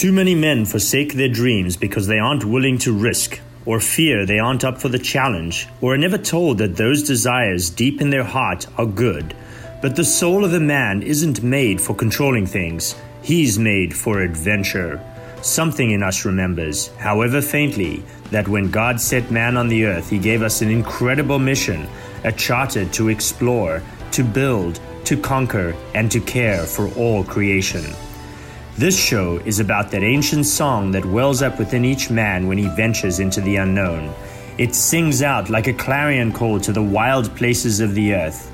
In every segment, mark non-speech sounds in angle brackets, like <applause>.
Too many men forsake their dreams because they aren't willing to risk, or fear they aren't up for the challenge, or are never told that those desires deep in their heart are good. But the soul of a man isn't made for controlling things, he's made for adventure. Something in us remembers, however faintly, that when God set man on the earth, he gave us an incredible mission, a charter to explore, to build, to conquer, and to care for all creation. This show is about that ancient song that wells up within each man when he ventures into the unknown. It sings out like a clarion call to the wild places of the earth.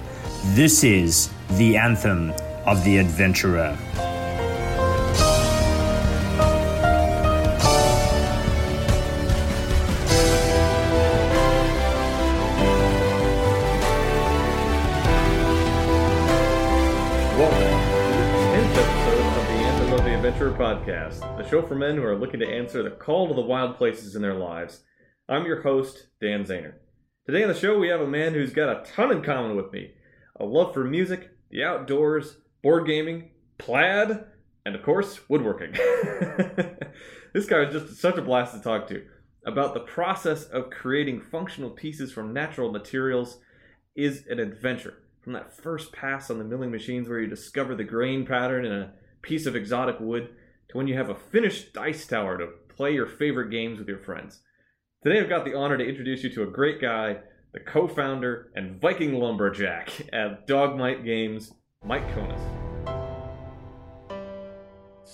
This is the anthem of the adventurer. Podcast, the show for men who are looking to answer the call to the wild places in their lives. I'm your host, Dan Zahner. Today on the show, we have a man who's got a ton in common with me a love for music, the outdoors, board gaming, plaid, and of course, woodworking. <laughs> this guy is just such a blast to talk to. About the process of creating functional pieces from natural materials is an adventure. From that first pass on the milling machines where you discover the grain pattern in a piece of exotic wood when you have a finished dice tower to play your favorite games with your friends. Today I've got the honor to introduce you to a great guy, the co founder and Viking lumberjack at Dog Might Games, Mike Konas.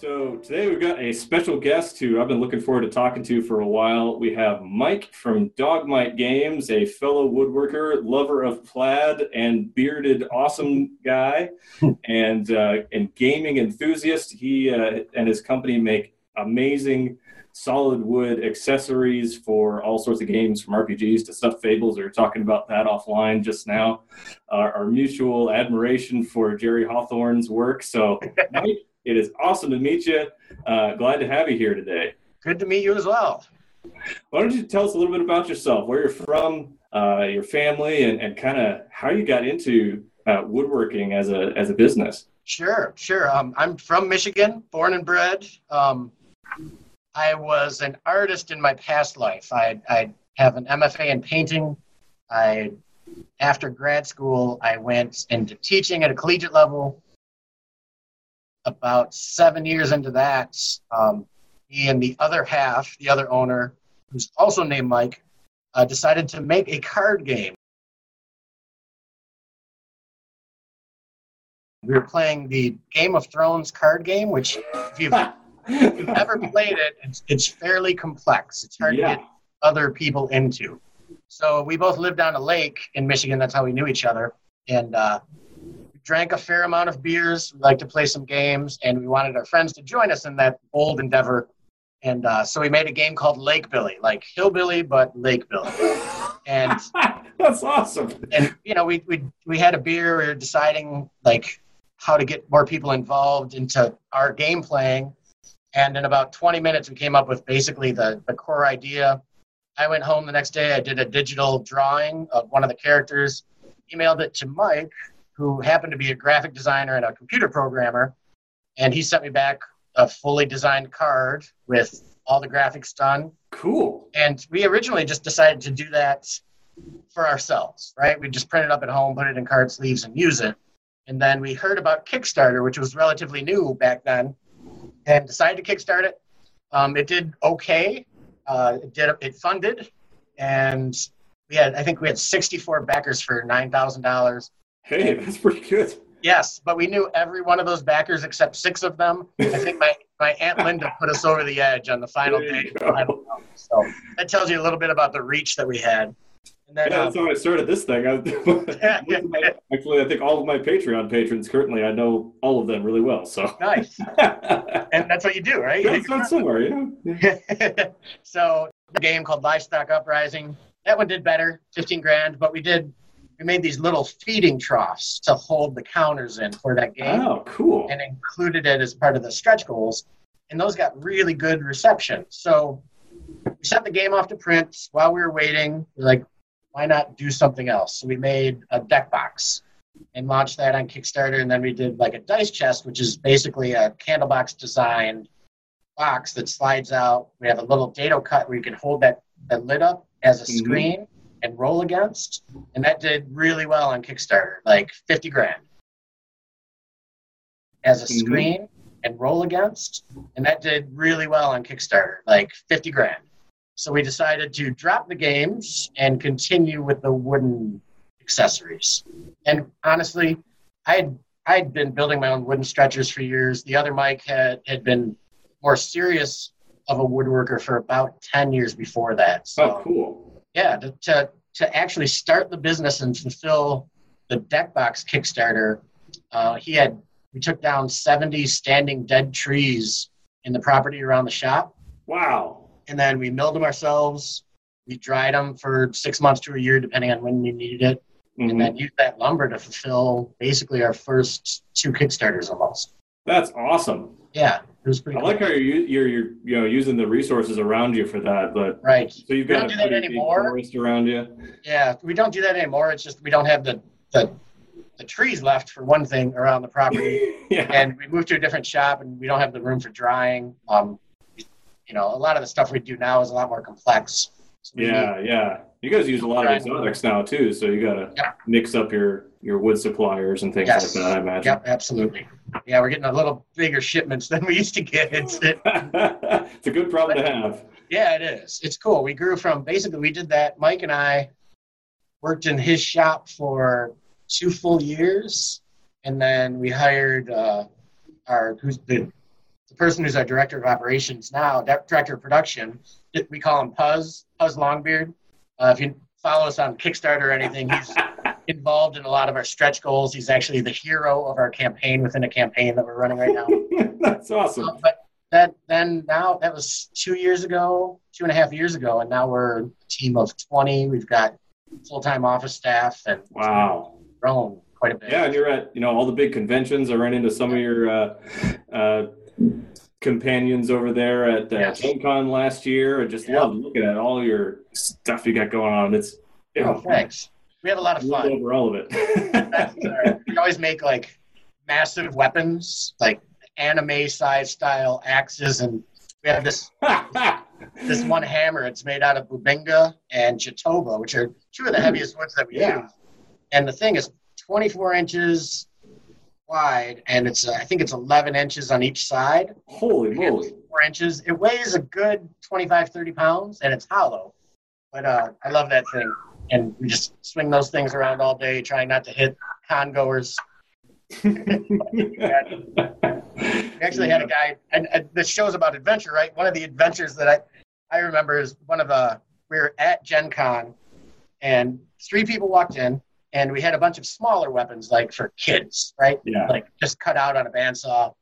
So today we've got a special guest who I've been looking forward to talking to for a while. We have Mike from Dog Might Games, a fellow woodworker, lover of plaid, and bearded awesome guy, <laughs> and uh, and gaming enthusiast. He uh, and his company make amazing solid wood accessories for all sorts of games from RPGs to stuffed fables. We were talking about that offline just now. Uh, our mutual admiration for Jerry Hawthorne's work. So, <laughs> Mike, it is awesome to meet you. Uh, glad to have you here today. Good to meet you as well. Why don't you tell us a little bit about yourself, where you're from, uh, your family, and, and kind of how you got into uh, woodworking as a as a business? Sure, sure. Um, I'm from Michigan, born and bred. Um, I was an artist in my past life. I, I have an MFA in painting. I, after grad school, I went into teaching at a collegiate level about seven years into that, um, he and the other half, the other owner, who's also named Mike, uh, decided to make a card game. We were playing the Game of Thrones card game, which, if you've, if you've ever played it, it's, it's fairly complex. It's hard yeah. to get other people into. So we both lived on a lake in Michigan. That's how we knew each other. And uh, drank a fair amount of beers. We like to play some games, and we wanted our friends to join us in that bold endeavor. And uh, so we made a game called Lake Billy, like Hillbilly, but Lake Billy. And <laughs> that's awesome. And you know, we we we had a beer. We were deciding like how to get more people involved into our game playing. And in about 20 minutes, we came up with basically the, the core idea. I went home the next day. I did a digital drawing of one of the characters, emailed it to Mike, who happened to be a graphic designer and a computer programmer. And he sent me back a fully designed card with all the graphics done. Cool. And we originally just decided to do that for ourselves, right? We just print it up at home, put it in card sleeves, and use it. And then we heard about Kickstarter, which was relatively new back then, and decided to kickstart it. Um, it did okay. Uh, it did. It funded, and we had. I think we had 64 backers for nine thousand dollars. Hey, <laughs> that's pretty good. Yes, but we knew every one of those backers except six of them. I think my, my Aunt Linda put us over the edge on the final day. So that tells you a little bit about the reach that we had. And then, yeah, that's um, how I started this thing. I, <laughs> actually, I think all of my Patreon patrons currently, I know all of them really well. So nice, <laughs> and that's what you do, right? Yeah, that's somewhere, yeah. so the game called Livestock Uprising, that one did better, fifteen grand, but we did we made these little feeding troughs to hold the counters in for that game. Oh, cool. And included it as part of the stretch goals. And those got really good reception. So we sent the game off to print while we were waiting. We like, why not do something else? So we made a deck box and launched that on Kickstarter. And then we did like a dice chest, which is basically a candlebox designed box that slides out. We have a little dado cut where you can hold that, that lid up as a Mhm. screen and roll against. And that did really well on Kickstarter, like 50 grand. As a Mhm. screen and roll against. And that did really well on Kickstarter, like 50 grand. So we decided to drop the games and continue with the wooden accessories. And honestly, I had I'd been building my own wooden stretchers for years. The other Mike had, had been more serious of a woodworker for about 10 years before that. So, Oh, cool. Yeah, to, to, to actually start the business and fulfill the deck box Kickstarter, uh, he had, we took down 70 standing dead trees in the property around the shop. Wow. And then we milled them ourselves. We dried them for six months to a year, depending on when we needed it and Mhm. then used that lumber to fulfill basically our first two Kickstarters almost. That's awesome. Yeah, it was pretty. I like how you're, you're you're you know using the resources around you for that, but right. so you've We got don't a do that big anymore. forest around you. Yeah, we don't do that anymore. It's just we don't have the the, the trees left for one thing around the property, <laughs> yeah. and we moved to a different shop, and we don't have the room for drying. Um, you know, a lot of the stuff we do now is a lot more complex. So Yeah, yeah. You guys use a lot of exotics now too, so you gotta Yeah. mix up your your wood suppliers and things Yes. like that. I imagine. Yep, absolutely. Yeah, we're getting a little bigger shipments than we used to get. <laughs> It's, it, it's a good problem to have. Yeah, it is. It's cool. We grew from basically we did that. Mike and I worked in his shop for two full years, and then we hired uh, our who's the the person who's our director of operations now, director of production. We call him Puzz Puzz Longbeard. Uh, if you follow us on Kickstarter or anything, he's involved in a lot of our stretch goals. He's actually the hero of our campaign within a campaign that we're running right now. <laughs> That's awesome. Uh, but that then now that was two years ago, two and a half years ago, and now we're a team of twenty. We've got full time office staff and Wow. grown quite a bit. Yeah, and you're at you know all the big conventions. I run into some of your uh, uh, companions over there at uh, Yes. Last year. I just Yeah. love looking at all your stuff you got going on. It's you Oh, thanks. We have a lot of fun. over all of it. we always make like massive weapons, like anime size style axes, and we have this <laughs> this one hammer. It's made out of bubinga and jatoba, which are two of the heaviest woods that we Yeah. use. And the thing is 24 inches wide, and it's uh, I think it's 11 inches on each side. Holy moly! Four inches. It weighs a good 25, 30 pounds, and it's hollow. But uh, I love that thing, and we just swing those things around all day, trying not to hit con goers. <laughs> We actually had a guy, and, and this show's about adventure, right? One of the adventures that I, I remember is one of the, we were at Gen Con, and three people walked in, and we had a bunch of smaller weapons, like for kids, right? yeah. Like just cut out on a bandsaw,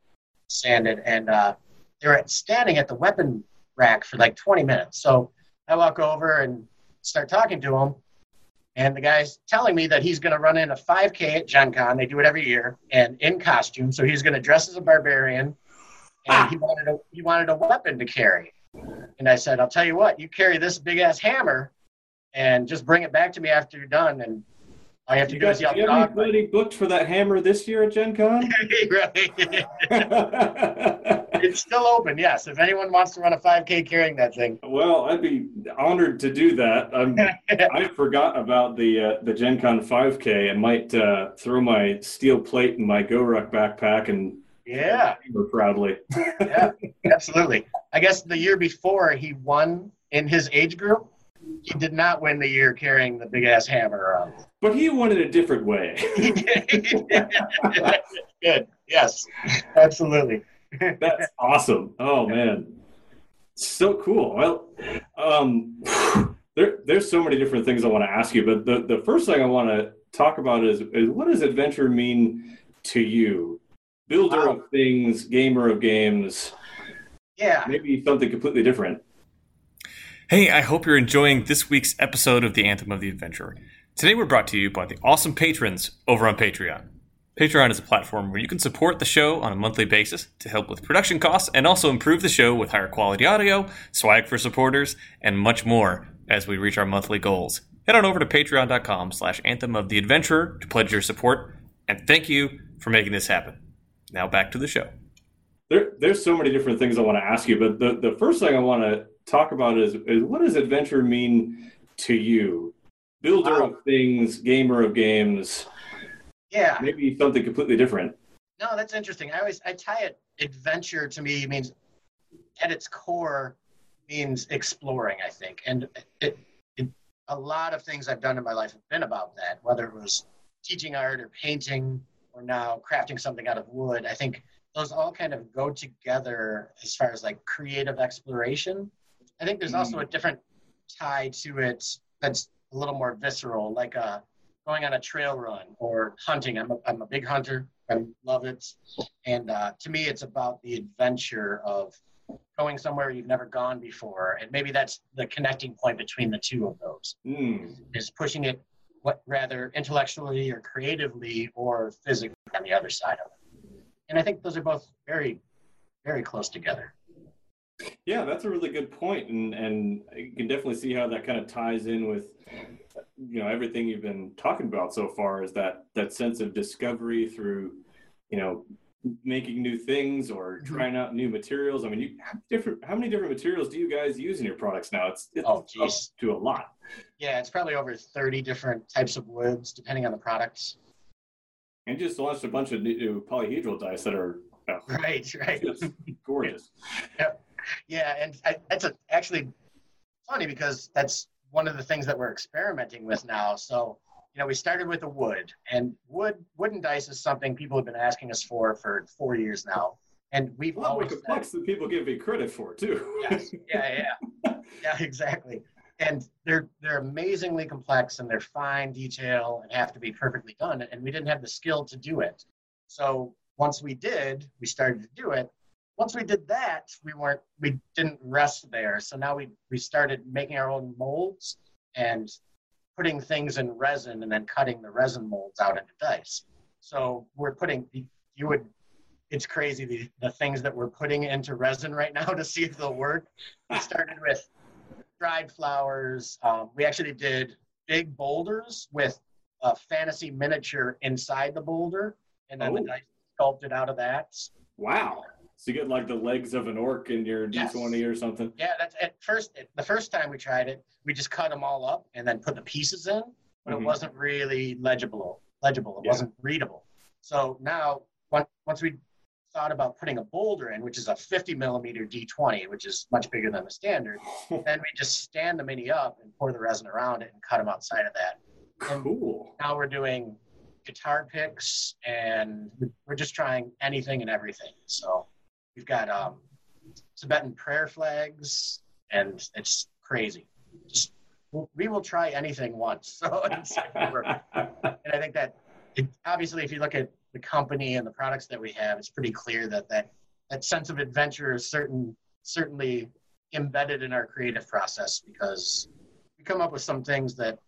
sanded, and uh, they were standing at the weapon rack for like 20 minutes. So I walk over and start talking to him, and the guy's telling me that he's going to run in a 5K at Gen Con. They do it every year, and in costume. So he's going to dress as a barbarian, Ah. and he wanted a he wanted a weapon to carry. And I said, I'll tell you what, you carry this big ass hammer, and just bring it back to me after you're done, and you have to You is do you have anybody booked for that hammer this year at Gen Con? <laughs> <laughs> It's still open, yes. If anyone wants to run a 5K carrying that thing. well, I'd be honored to do that. I'm, <laughs> I forgot about the uh, the Gen Con 5K and might uh, throw my steel plate in my GoRuck backpack and yeah, proudly. yeah, absolutely. I guess the year before he won in his age group, he did not win the year carrying the big ass hammer around. But he won it a different way. <laughs> <laughs> Good. Yes, absolutely. That's awesome. Oh man, so cool. Well, um, there, there's so many different things I want to ask you, but the, the first thing I want to talk about is, is what does adventure mean to you? Builder Wow. of things, gamer of games, Yeah. maybe something completely different. Hey, I hope you're enjoying this week's episode of the Anthem of the Adventurer. Today we're brought to you by the awesome patrons over on Patreon. Patreon is a platform where you can support the show on a monthly basis to help with production costs and also improve the show with higher quality audio, swag for supporters, and much more as we reach our monthly goals. Head on over to patreon.com slash anthem of the adventurer to pledge your support, and thank you for making this happen. Now back to the show. there, there's so many different things I want to ask you, but the, the first thing I want to talk about is, is what does adventure mean to you? Builder of things, gamer of games. Yeah. Maybe something completely different. No, that's interesting. I always I tie it adventure to me means at its core means exploring, I think. And it, it a lot of things I've done in my life have been about that, whether it was teaching art or painting or now crafting something out of wood. I think those all kind of go together as far as like creative exploration. I think there's also a different tie to it that's a little more visceral, like uh, going on a trail run or hunting. I'm a, I'm a big hunter. I love it. And uh, to me, it's about the adventure of going somewhere you've never gone before. And maybe that's the connecting point between the two of those Mm. is pushing it what rather intellectually or creatively or physically on the other side of it. And I think those are both very, very close together. Yeah, that's a really good point, and and you can definitely see how that kind of ties in with you know everything you've been talking about so far. Is that that sense of discovery through you know making new things or Mm-hmm. trying out new materials. I mean, you have different. How many different materials do you guys use in your products now? It's it's Oh, up geez. to a lot. Yeah, it's probably over 30 different types of woods, depending on the products. And just launched a bunch of new polyhedral dice that are uh, Right, right. just <laughs> gorgeous. Yeah, and I, that's a, actually funny because that's one of the things that we're experimenting with now. So, you know, we started with the wood, and wood wooden dice is something people have been asking us for for four years now, and we've A lot more always complex than people give me credit for too. Yes. Yeah, yeah, <laughs> yeah, exactly. And they're they're amazingly complex and they're fine detail and have to be perfectly done. And we didn't have the skill to do it. So once we did, we started to do it. Once we did that, we weren't we didn't rest there. So now we we started making our own molds and putting things in resin and then cutting the resin molds out into dice. So we're putting you would it's crazy the, the things that we're putting into resin right now <laughs> to see if they'll work. We started with dried flowers. Um, we actually did big boulders with a fantasy miniature inside the boulder, and then Oh. the dice sculpted out of that. Wow. So you get like the legs of an orc in your Yes. D20 or something. Yeah, that's at first. The first time we tried it, we just cut them all up and then put the pieces in, but Mhm. it wasn't really legible. Legible. It Yeah. wasn't readable. So now, once once we thought about putting a boulder in, which is a 50 millimeter D20, which is much bigger than the standard, <laughs> then we just stand the mini up and pour the resin around it and cut them outside of that. cool. Now we're doing guitar picks and we're just trying anything and everything. So we've got um, Tibetan prayer flags and it's crazy. Just we will try anything once. <laughs> So and I think that it, obviously, if you look at the company and the products that we have, it's pretty clear that that, that sense of adventure is certain certainly embedded in our creative process because we come up with some things that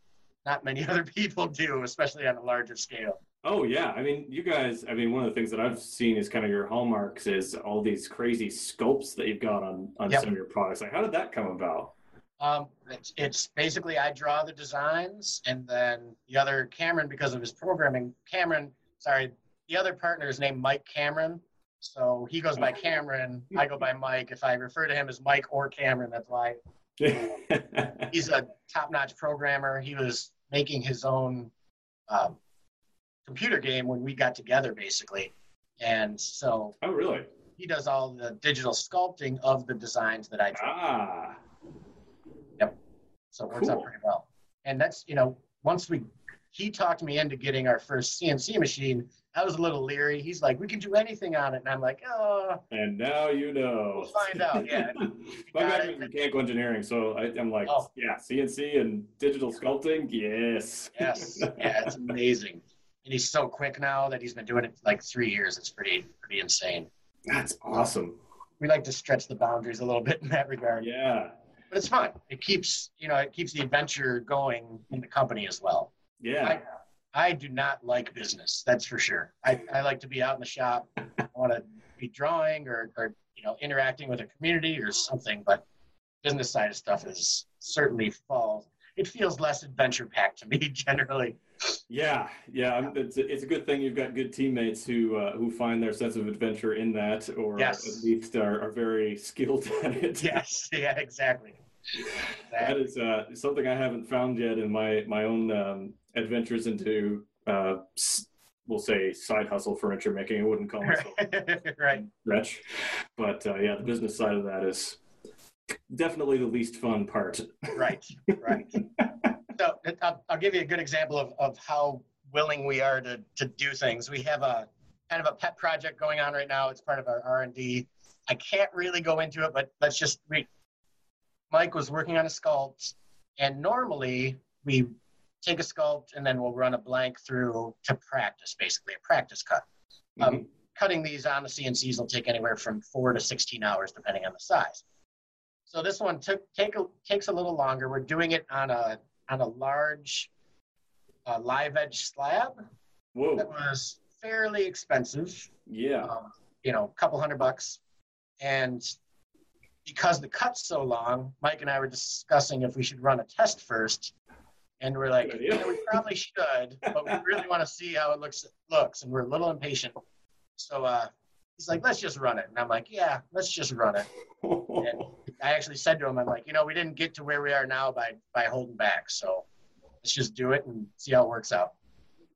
not many <laughs> other people do, especially on a larger scale. Oh yeah. I mean, you guys. I mean, one of the things that I've seen is kind of your hallmarks is all these crazy sculpts that you've got on on Yep. some of your products. Like, how did that come about? Um, it's, it's basically I draw the designs, and then the other Cameron, because of his programming, Cameron, sorry, the other partner is named Mike Cameron. So he goes by Cameron. I go by Mike. If I refer to him as Mike or Cameron, that's why. <laughs> He's a top-notch programmer. He was making his own um, computer game when we got together, basically, and so oh really? he does all the digital sculpting of the designs that I draw. Ah. So it works out pretty well. And that's, you know, once we, he talked me into getting our first CNC machine. I was a little leery. He's like, we can do anything on it. And I'm like, oh, And now you know. We'll find out, yeah. <laughs> My background is mechanical engineering, so I, I'm like, Oh. yeah, CNC and digital sculpting, yes. yes. Yeah, it's <laughs> amazing. And he's so quick now that he's been doing it for like three years. It's pretty, pretty insane. That's awesome. We like to stretch the boundaries a little <laughs> bit in that regard. Yeah. But it's fun. It keeps, you know, it keeps the adventure going in the company as well. Yeah. I, I do not like business. That's for sure. I, I like to be out in the shop. I want to be drawing or, or you know interacting with a community or something. But business side of stuff is certainly falls. It feels less adventure packed to me <laughs> generally. Yeah, yeah, it's a, it's a good thing you've got good teammates who uh, who find their sense of adventure in that, or Yes. at least are, are very <laughs> skilled at it. yes, <laughs> yeah, exactly. that is uh, something I haven't found yet in my my own um, adventures into uh, we'll say side hustle furniture making. I wouldn't call myself <laughs> right. stretch, but uh, yeah, the business side of that is definitely the least fun part. Right, right. So I'll, I'll give you a good example of, of how willing we are to, to do things. We have a kind of a pet project going on right now. It's part of our R and D. I can't really go into it, but let's just we. Mike was working on a sculpt, and normally we take a sculpt and then we'll run a blank through to practice, basically a practice cut. Um, cutting these on the CNCs will take anywhere from four to 16 hours, depending on the size. So this one took take a, takes a little longer. We're doing it on a on a large uh, live edge slab that was fairly expensive, yeah, um, you know, a couple hundred bucks. And because the cut's so long, Mike and I were discussing if we should run a test first. And we're like, Good idea. yeah, we probably should, but we really want to see how it looks looks, and we're a little impatient. So uh, he's like, let's just run it. And I'm like, yeah, let's just run it. <laughs> I actually said to him, I'm like, you know, we didn't get to where we are now by by holding back. So let's just do it and see how it works out.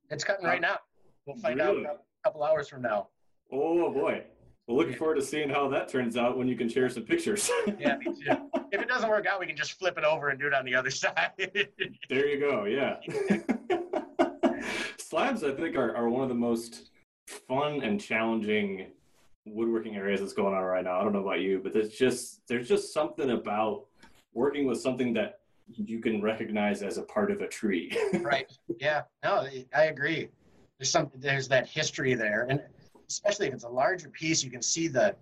It's cutting right now. We'll find Really? out a couple hours from now. oh boy. Well, looking forward to seeing how that turns out when you can share some pictures. <laughs> Yeah, me too. if it doesn't work out, we can just flip it over and do it on the other <laughs> side. There you go. Yeah. <laughs> Slabs, I think, are, are one of the most fun and challenging woodworking areas that's going on right now. I don't know about you, but there's just there's just something about working with something that you can recognize as a part of a tree. <laughs> right. Yeah. No, I agree. There's some. There's that history there, and especially if it's a larger piece, you can see the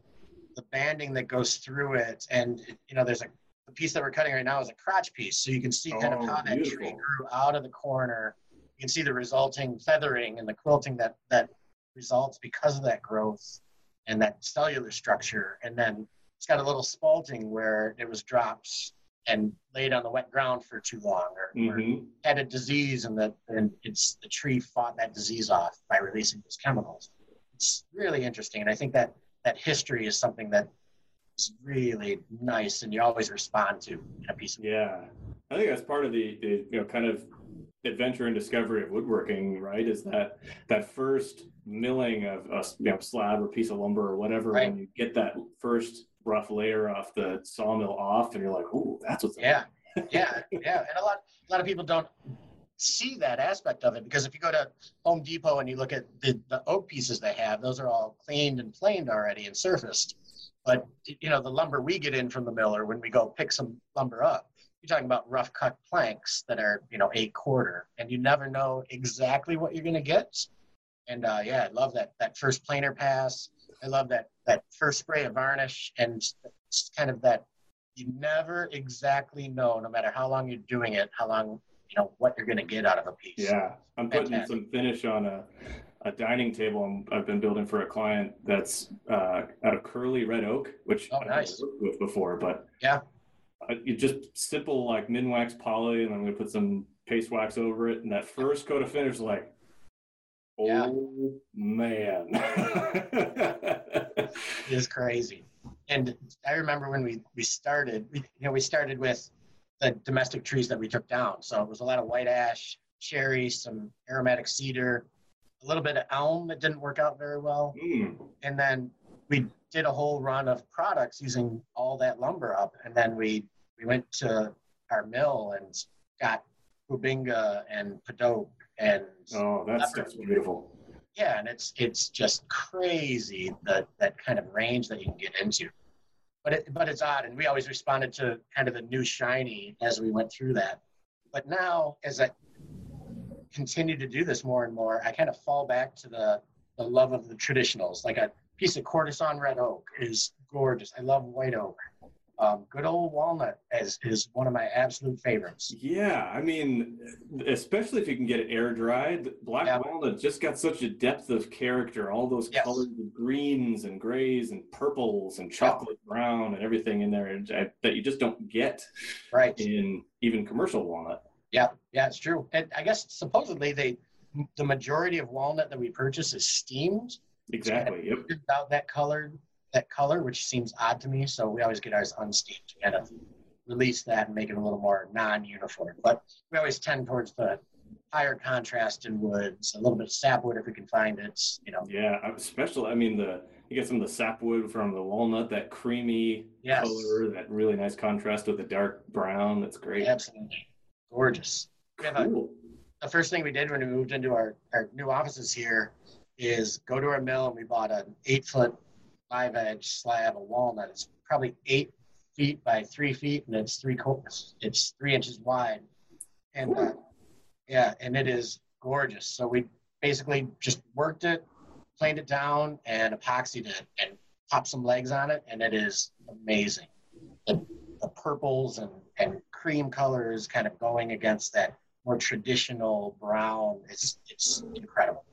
the banding that goes through it, and you know, there's a the piece that we're cutting right now is a crotch piece, so you can see kind of Oh, how that beautiful. tree grew out of the corner. You can see the resulting feathering and the quilting that that results because of that growth and that cellular structure, and then it's got a little spalting where it was dropped and laid on the wet ground for too long, or, or Mhm. had a disease and that and it's the tree fought that disease off by releasing those chemicals. It's really interesting, and I think that that history is something that is really nice, and you always respond to in a piece of Yeah, I think that's part of the, the you know kind of adventure and discovery of woodworking, right? Is that that first milling of a you know, slab or piece of lumber or whatever Right. when you get that first rough layer off the sawmill off, and you're like, "Ooh, that's what's yeah, <laughs> yeah, yeah. And a lot a lot of people don't see that aspect of it because if you go to Home Depot and you look at the, the oak pieces they have, those are all cleaned and planed already and surfaced. But you know, the lumber we get in from the miller when we go pick some lumber up, you're talking about rough cut planks that are you know eight quarter, and you never know exactly what you're going to get. And uh, yeah, I love that that first planer pass. I love that that first spray of varnish, and it's kind of that you never exactly know, no matter how long you're doing it, how long you know what you're going to get out of a piece. Yeah, I'm putting Fantastic. some finish on a, a dining table I'm, I've been building for a client that's uh, out of curly red oak, which Oh, I've nice. never worked with before. But Yeah. You just simple like Minwax poly, and I'm going to put some paste wax over it, and that first coat of finish is like, oh Yeah. man. It is crazy. And I remember when we we started, we, you know, we started with the domestic trees that we took down. So it was a lot of white ash, cherry, some aromatic cedar, a little bit of elm that didn't work out very well. Mm, and then we did a whole run of products using all that lumber up and then we we went to our mill and got Bubinga and Padauk and oh, that's, beautiful. yeah and it's it's just crazy that that kind of range that you can get into. But it but it's odd and we always responded to kind of the new shiny as we went through that. But now as I continue to do this more and more I kind of fall back to the the love of the traditionals. Like a piece of quartersawn red oak is gorgeous. I love white oak um, good old walnut is is one of my absolute favorites Yeah, I mean, especially if you can get it air dried. Black Yeah. walnut just got such a depth of character. All those Yes. colors of greens and grays and purples and chocolate brown and everything in there that you just don't get right in even commercial walnut. Yeah, yeah, it's true. And I guess supposedly they, the majority of walnut that we purchase is steamed. Exactly. Yep. Without that color, that color, which seems odd to me. So we always get ours unsteamed to kind of release that and make it a little more non-uniform. But we always tend towards the higher contrast in woods, a little bit of sapwood if we can find it. You know. Yeah, especially. I mean, the you get some of the sapwood from the walnut, that creamy Yes. color, that really nice contrast with the dark brown. That's great. Absolutely gorgeous. Have a, the first thing we did when we moved into our, our new offices here is go to our mill and we bought an eight foot live edge slab of walnut. It's probably eight feet by three feet and it's three. It's three inches wide. And uh, yeah, and it is gorgeous. So we basically just worked it, planed it down, and epoxied it and popped some legs on it, and it is amazing. The, the purples and, and cream colors kind of going against that more traditional brown. It's it's incredible.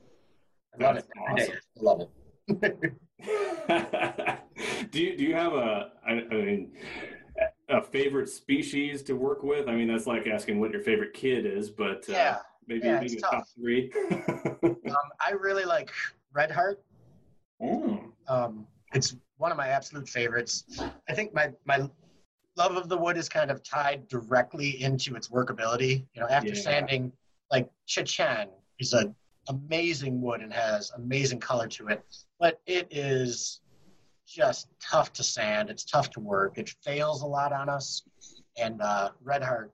I love That's it. awesome. I love it. <laughs> <laughs> do you do you have a I, I mean a favorite species to work with? I mean, that's like asking what your favorite kid is, but uh, Yeah. maybe Yeah, maybe a top three. <laughs> Um, I really like Red Heart. Mm. Um, it's one of my absolute favorites. I think my my love of the wood is kind of tied directly into its workability. You know, after Yeah. sanding, like Chechen is a amazing wood and has amazing color to it, but it is just tough to sand. It's tough to work. It fails a lot on us. And uh, Red Heart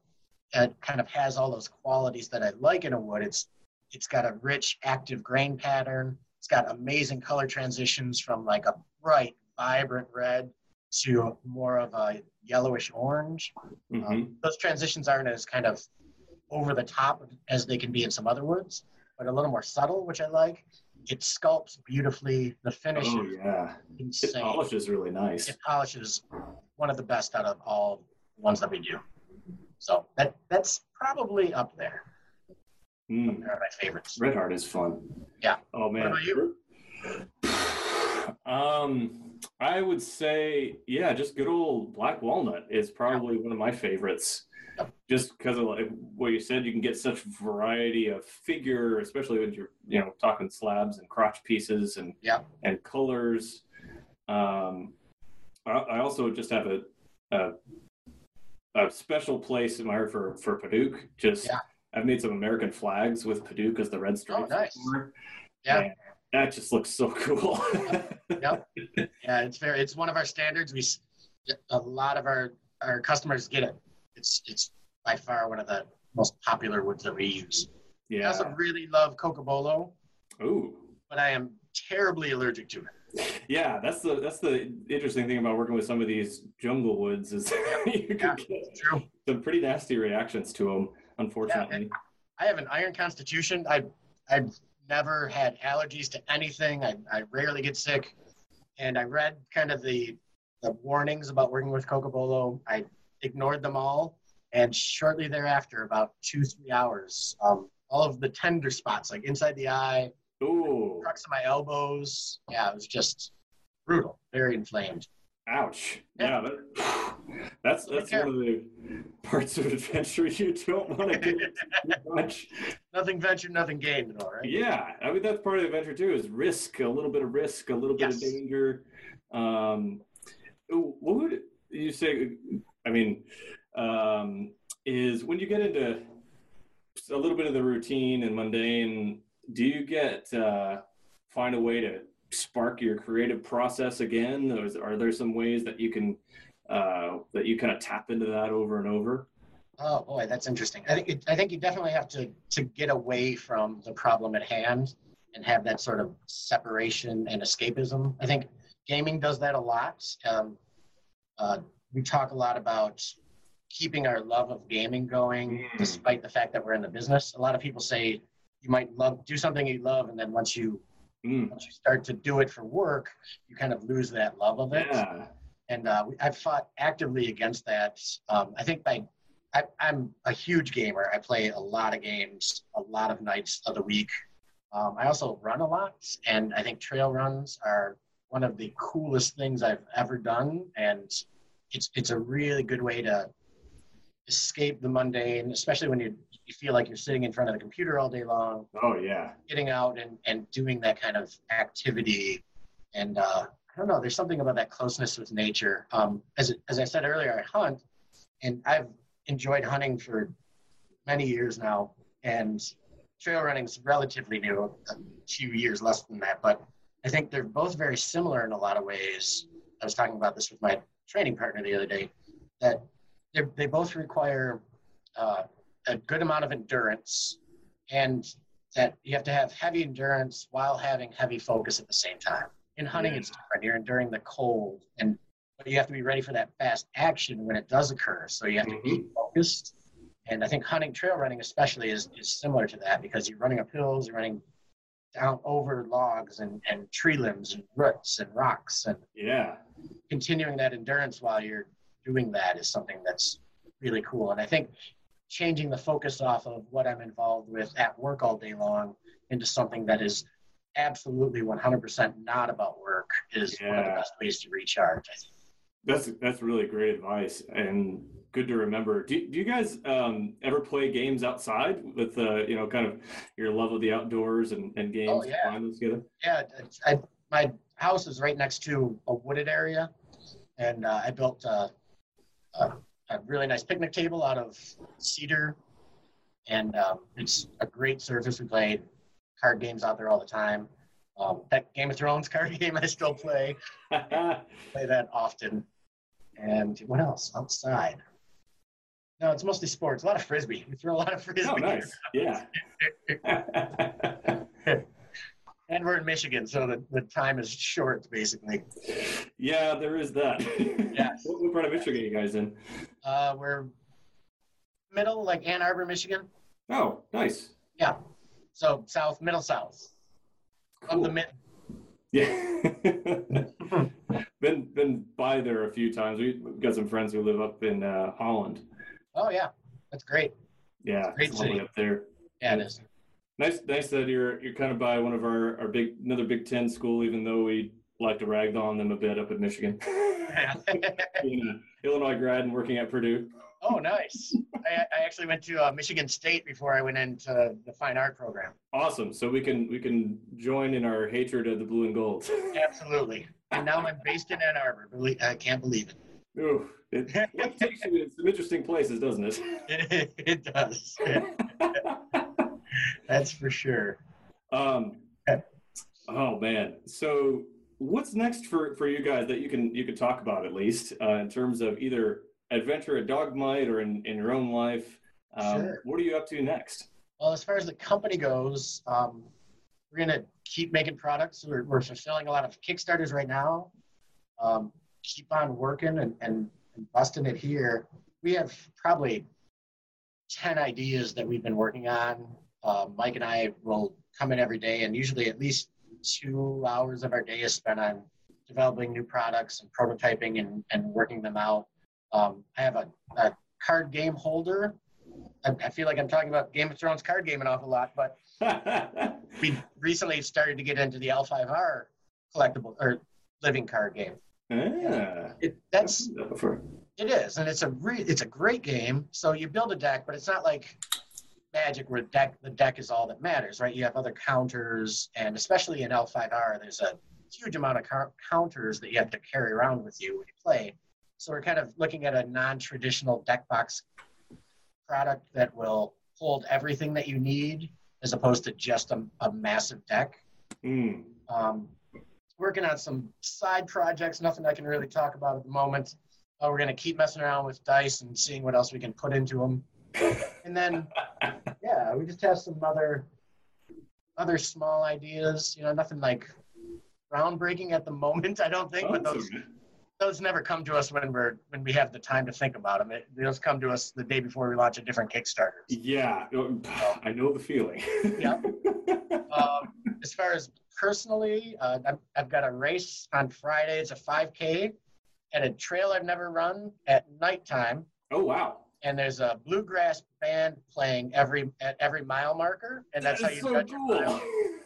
it kind of has all those qualities that I like in a wood. It's it's got a rich, active grain pattern. It's got amazing color transitions from like a bright, vibrant red to more of a yellowish orange. Mhm. Um, those transitions aren't as kind of over the top as they can be in some other woods, but a little more subtle, which I like. It sculpts beautifully. The finish Oh is yeah, it insane. polishes really nice. It polishes one of the best out of all ones that we do. So that that's probably up there. Mm. They're my favorites. Red Heart is fun. Yeah. Oh man. about you? Um, I would say, yeah, just good old black walnut is probably one of my favorites. Just because of like what you said, you can get such variety of figure, especially when you're, you know, talking slabs and crotch pieces and yeah. and colors. Um, I, I also just have a, a a special place in my heart for for Padauk. Just Yeah. I've made some American flags with Padauk as the red stripe. Oh, nice. Yeah. That just looks so <laughs> cool. Yep. Yeah, it's very. It's one of our standards. We a lot of our our customers get it. It's it's by far one of the most popular woods that we use. Yeah. I also really love cocobolo, Ooh. but I am terribly allergic to it. Yeah, that's the that's the interesting thing about working with some of these jungle woods is <laughs> you Yeah. can get True. some pretty nasty reactions to them. Unfortunately. I have an iron constitution. I I've never had allergies to anything. I, I rarely get sick. And I read kind of the the warnings about working with cocobolo. I ignored them all. And shortly thereafter, about two, three hours, um, all of the tender spots, like inside the eye, Ooh. crux of my elbows. Yeah, it was just brutal, very inflamed. Ouch. Yeah. Yeah, that, that's that's one of the parts of adventure you don't want to get <laughs> too much. Nothing ventured, nothing gained at all, right? Yeah, I mean that's part of the adventure too. Is risk a little bit of risk, a little bit of danger. Um, what would you say? I mean, um, is when you get into a little bit of the routine and mundane, do you get uh, find a way to spark your creative process again? Or is, are there some ways that you can uh, that you kind of tap into that over and over? Oh boy, that's interesting. I think it, I think you definitely have to to get away from the problem at hand and have that sort of separation and escapism. I think gaming does that a lot. Um, uh, we talk a lot about keeping our love of gaming going, Mm. despite the fact that we're in the business. A lot of people say you might love do something you love, and then once you Mm, once you start to do it for work, you kind of lose that love of it yeah. and uh, we- I've fought actively against that. Um, I think by I, I'm a huge gamer. I play a lot of games, a lot of nights of the week. Um, I also run a lot, and I think trail runs are one of the coolest things I've ever done. And it's it's a really good way to escape the mundane, especially when you you feel like you're sitting in front of the computer all day long. Oh yeah. Getting out and, and doing that kind of activity, and uh, I don't know. There's something about that closeness with nature. Um, as as I said earlier, I hunt, and I've enjoyed hunting for many years now, and trail running is relatively new, a few years less than that, but I think they're both very similar in a lot of ways. I was talking about this with my training partner the other day, that they both require uh, a good amount of endurance and that you have to have heavy endurance while having heavy focus at the same time. In hunting, yeah. it's different. You're enduring the cold, and but you have to be ready for that fast action when it does occur. So you have to mm-hmm. be focused. And I think hunting, trail running especially, is, is similar to that because you're running up hills, you're running down over logs and, and tree limbs and roots and rocks and yeah continuing that endurance while you're doing that is something that's really cool and i think changing the focus off of what i'm involved with at work all day long into something that is absolutely 100% not about work is yeah. one of the best ways to recharge i think that's that's really great advice and good to remember. Do, do you guys um, ever play games outside with uh, you know kind of your love of the outdoors and, and games? Oh, yeah. together? Yeah, I, my house is right next to a wooded area, and uh, I built a, a, a, really nice picnic table out of cedar, and um, it's a great surface. We play card games out there all the time. Um, that Game of Thrones <laughs> card game I still play. <laughs> play that often. And what else? Outside. No, it's mostly sports. A lot of frisbee. <laughs> We throw a lot of frisbee. Oh, nice. Yeah. <laughs> <laughs> and we're in Michigan, so the, the time is short, basically. Yeah, there is that. Yeah. what, what part of Michigan are you guys in? Uh, we're middle, like Ann Arbor, Michigan. Oh, nice. Yeah. So south, middle south cool. of the mid. Yeah. <laughs> been been by there a few times. We've got some friends who live up in uh, Holland. Oh yeah, that's great. Yeah, great city up there. Yeah, it is. Nice, nice that you're you're kind of by one of our, our big another Big Ten school, even though we like to rag on them a bit up in Michigan. <laughs> Yeah. <laughs> Illinois grad and working at Purdue. Oh, nice. I, I, actually went to uh, Michigan State before I went into the fine art program. Awesome. So we can we can join in our hatred of the blue and gold. <laughs> Absolutely. And now I'm based in Ann Arbor. I can't believe it. Ooh, it, it takes you in some interesting places, doesn't it? it, <laughs> it does. <laughs> That's for sure. Um, oh man. So what's next for for you guys that you can you can talk about at least uh, in terms of either adventure at Dog Might or in, in your own life. Um, sure. What are you up to next? Well, as far as the company goes, um, we're going to keep making products. We're, we're, fulfilling a lot of Kickstarters right now. Um, keep on working and, and, and busting it here. We have probably 10 ideas that we've been working on. Uh, Mike and I will come in every day, and usually at least two hours of our day is spent on developing new products and prototyping and, and working them out. Um, I have a, a, card game holder. I, I, feel like I'm talking about Game of Thrones card game an awful lot, but <laughs> we recently started to get into the L5R collectible or living card game. Yeah, it, that's it is, and it's a re, it's a great game. So you build a deck, but it's not like Magic where deck the deck is all that matters, right? You have other counters, and especially in L5R, there's a huge amount of counters that you have to carry around with you when you play. So we're kind of looking at a non-traditional deck box product that will hold everything that you need as opposed to just a, a massive deck. Mm. Um, working on some side projects, nothing I can really talk about at the moment. Uh, we're going to keep messing around with dice and seeing what else we can put into them. and then, <laughs> yeah, we just have some other other small ideas. You know, nothing like groundbreaking at the moment. I don't think, but those those never come to us when we're when we have the time to think about them. It, those come to us the day before we launch a different Kickstarter. Yeah, I know the feeling. yeah. <laughs> Um, as far as personally, uh, I've, I've got a race on Friday. It's a 5K at a trail I've never run at nighttime. Oh wow! And there's a bluegrass band playing every at every mile marker, and that's that how you so judge cool. your mile.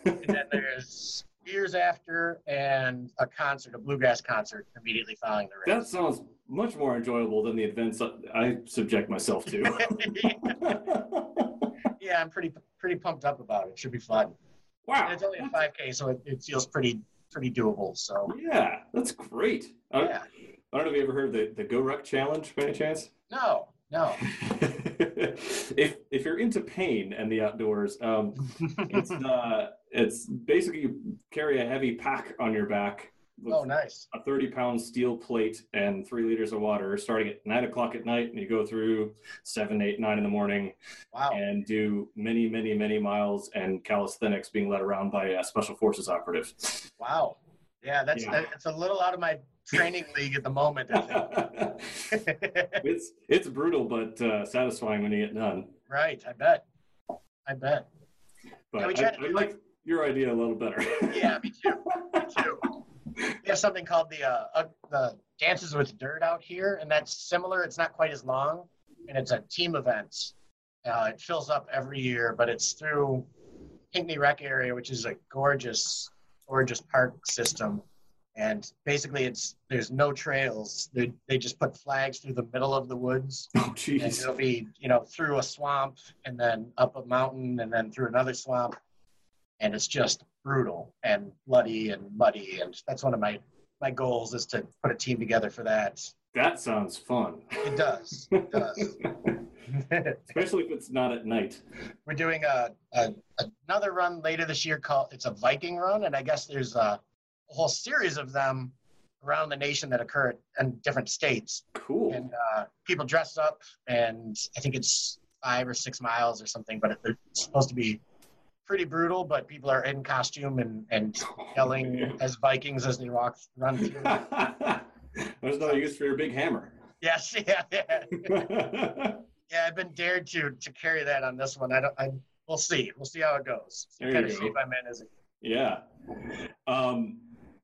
and then there's beers after, and a concert, a bluegrass concert immediately following the race. That sounds much more enjoyable than the events I subject myself to. <laughs> <laughs> yeah, I'm pretty pretty pumped up about it. Should be fun. wow. And it's only a 5K, so it, it feels pretty pretty doable. So Yeah, that's great. I, yeah, I don't know if you ever heard the, the GoRuck Challenge by any chance? no, no. <laughs> if if you're into pain and the outdoors, um, it's uh, it's basically you carry a heavy pack on your back with Oh, nice. a 30 pound steel plate and three liters of water starting at nine o'clock at night and you go through seven eight nine in the morning Wow. and do many many many miles and calisthenics being led around by a special forces operative Wow. Yeah, that's Yeah. It's a little out of my training <laughs> league at the moment. I think. <laughs> <laughs> it's it's brutal but uh, satisfying when you get done right. I bet. I bet. but Yeah, we I, to I like your idea a little better <laughs> Yeah, me too. Me too. We have something called the uh, uh, the Dances with Dirt out here, and that's similar. It's not quite as long, and it's a team event. Uh, it fills up every year, but it's through Pinckney Rec area, which is a gorgeous, gorgeous park system. And basically, it's there's no trails. They, they just put flags through the middle of the woods, <laughs> oh and jeez it'll be you know through a swamp, and then up a mountain, and then through another swamp, and it's just brutal and bloody and muddy. And that's one of my my goals is to put a team together for that. that sounds fun It does. It does. <laughs> especially if it's not at night We're doing a, a another run later this year called it's a Viking run, and I guess there's a, a whole series of them around the nation that occur in different states. cool And uh, people dress up, and I think it's five or six miles or something, but it, it's supposed to be pretty brutal. But people are in costume and, and yelling <laughs> as Vikings as they walk run through. <laughs> There's no use for your big hammer. yes, <laughs> yeah, yeah, yeah. I've been dared to to carry that on this one. I don't. I we'll see. We'll see how it goes. There you kind of go. shape I'm in as a yeah. Um,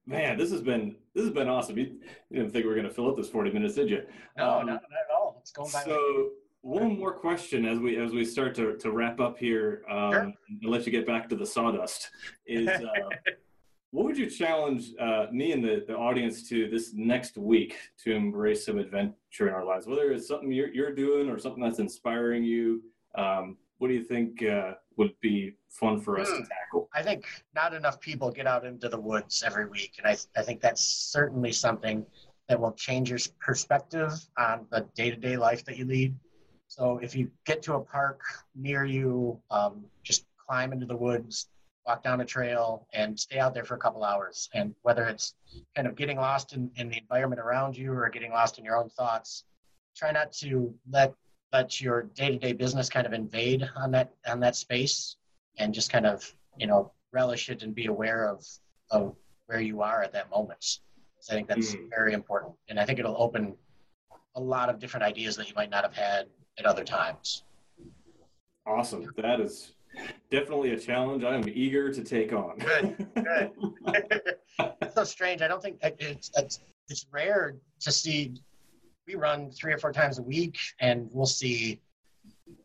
man, this has been this has been awesome. You, you didn't think we were going to fill up this 40 minutes, did you? No, Um, not, not at all. It's going by. So one more question as we as we start to, to wrap up here um, Sure. and let you get back to the sawdust is uh, <laughs> what would you challenge uh, me and the, the audience to this next week to embrace some adventure in our lives whether it's something you're, you're doing or something that's inspiring you um, what do you think uh, would be fun for us to Hmm. tackle I think not enough people get out into the woods every week, and I I think that's certainly something that will change your perspective on the day to day life that you lead. So if you get to a park near you, um, just climb into the woods, walk down a trail, and stay out there for a couple hours. And whether it's kind of getting lost in, in the environment around you or getting lost in your own thoughts, try not to let let your day to day business kind of invade on that on that space, and just kind of you know relish it and be aware of of where you are at that moment. So I think that's Mm. very important, and I think it'll open a lot of different ideas that you might not have had at other times. awesome that is definitely a challenge i am eager to take on Good, good. <laughs> it's so strange. I don't think it's, it's it's rare to see. We run three or four times a week, and we'll see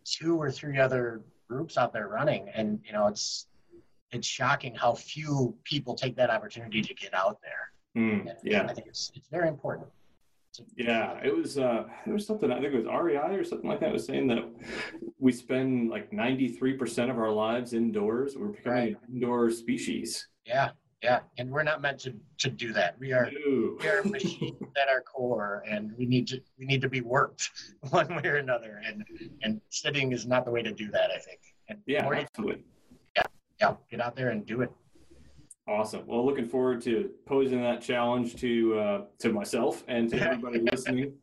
two or three other groups out there running, and you know it's it's shocking how few people take that opportunity to get out there. Hmm, And yeah I think it's it's very important. Yeah, it was uh there was something I think it was REI or something like that was saying that we spend like 93% of our lives indoors. We're becoming an indoor species. Yeah, yeah, and we're not meant to to do that. We are Ew. we are machines <laughs> at our core, and we need to we need to be worked <laughs> one way or another. And and sitting is not the way to do that. I think. And Yeah, absolutely. yeah, get out there and do it. Awesome. Well, looking forward to posing that challenge to uh, to myself and to everybody <laughs> listening.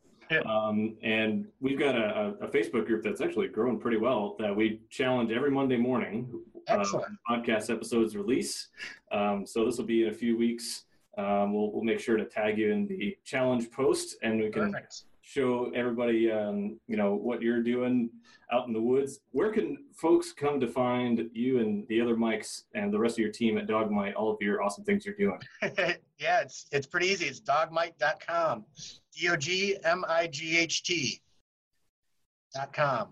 Um, and we've got a, a Facebook group that's actually growing pretty well. That we challenge every Monday morning. uh, podcast episodes release. Um, so this will be in a few weeks. Um, we'll, we'll make sure to tag you in the challenge post, and we can Perfect. Show everybody, um, you know, what you're doing out in the woods. Where can folks come to find you and the other Mikes and the rest of your team at Dog Might? All of your awesome things you're doing. <laughs> yeah, it's it's pretty easy. It's dogmight.com. D O G M I G H T. Dot com.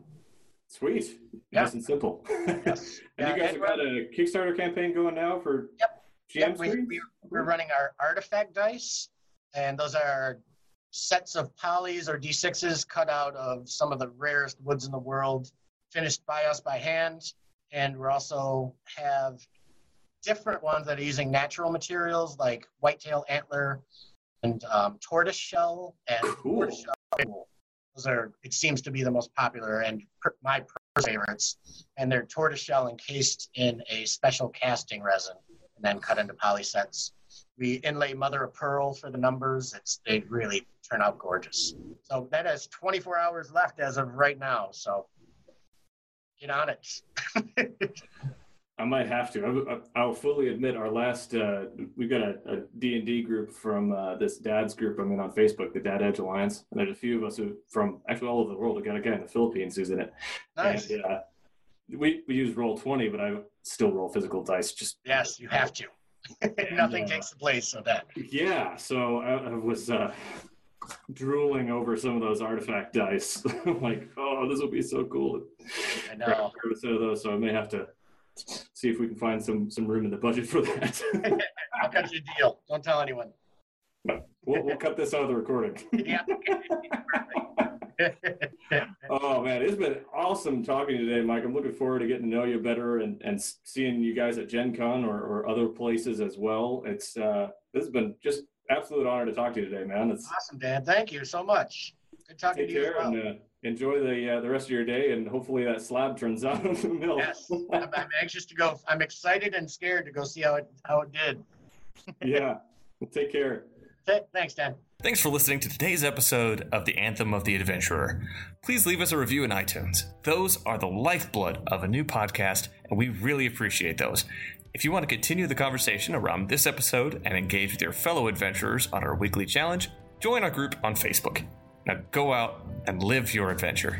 Sweet, Yeah. nice and simple. <laughs> Yes. and Yeah, you guys have got a Kickstarter campaign going now for Yep. GM Yep, we, we, we're running our artifact dice, and those are sets of polys or d6s cut out of some of the rarest woods in the world, finished by us by hand. And we also have different ones that are using natural materials like whitetail antler and um, tortoise shell and Cool. tortoise shell. Those are, it seems to be the most popular and per, my favorites. And they're tortoise shell encased in a special casting resin and then cut into poly sets. We inlay mother of pearl for the numbers. It's they really turn out gorgeous. So that has 24 hours left as of right now. So get on it. <laughs> I might have to. I, I'll fully admit, our last uh, we've got a, a D&D group from uh, this dad's group I'm in on Facebook, the Dad Edge Alliance, and there's a few of us who from actually all over the world. We got a guy in the Philippines who's in it. nice. And, uh, we we use roll twenty, but I still roll physical dice. Just Yes, you have to. Nothing uh, takes the place of that. yeah. So I, I was uh, drooling over some of those artifact dice. <laughs> like, oh, this will be so cool. I know. those. So I may have to see if we can find some some room in the budget for that. I'll cut you a deal. Don't tell anyone. We'll, we'll cut this out of the recording. Yeah. <laughs> Oh man, it's been awesome talking today, Mike. I'm looking forward to getting to know you better and, and seeing you guys at Gen Con or, or other places as well. It's uh, this has been just absolute honor to talk to you today, man. It's awesome, Dan. Thank you so much. Good talking to you as care well. and uh, enjoy the uh, the rest of your day, and hopefully that slab turns <laughs> out in the mill. Yes, I'm, I'm anxious to go. I'm excited and scared to go see how it how it did. <laughs> yeah. Take care. Th- Thanks, Dan. Thanks for listening to today's episode of The Anthem of the Adventurer. Please leave us a review in iTunes. Those are the lifeblood of a new podcast, and we really appreciate those. If you want to continue the conversation around this episode and engage with your fellow adventurers on our weekly challenge, join our group on Facebook. Now go out and live your adventure.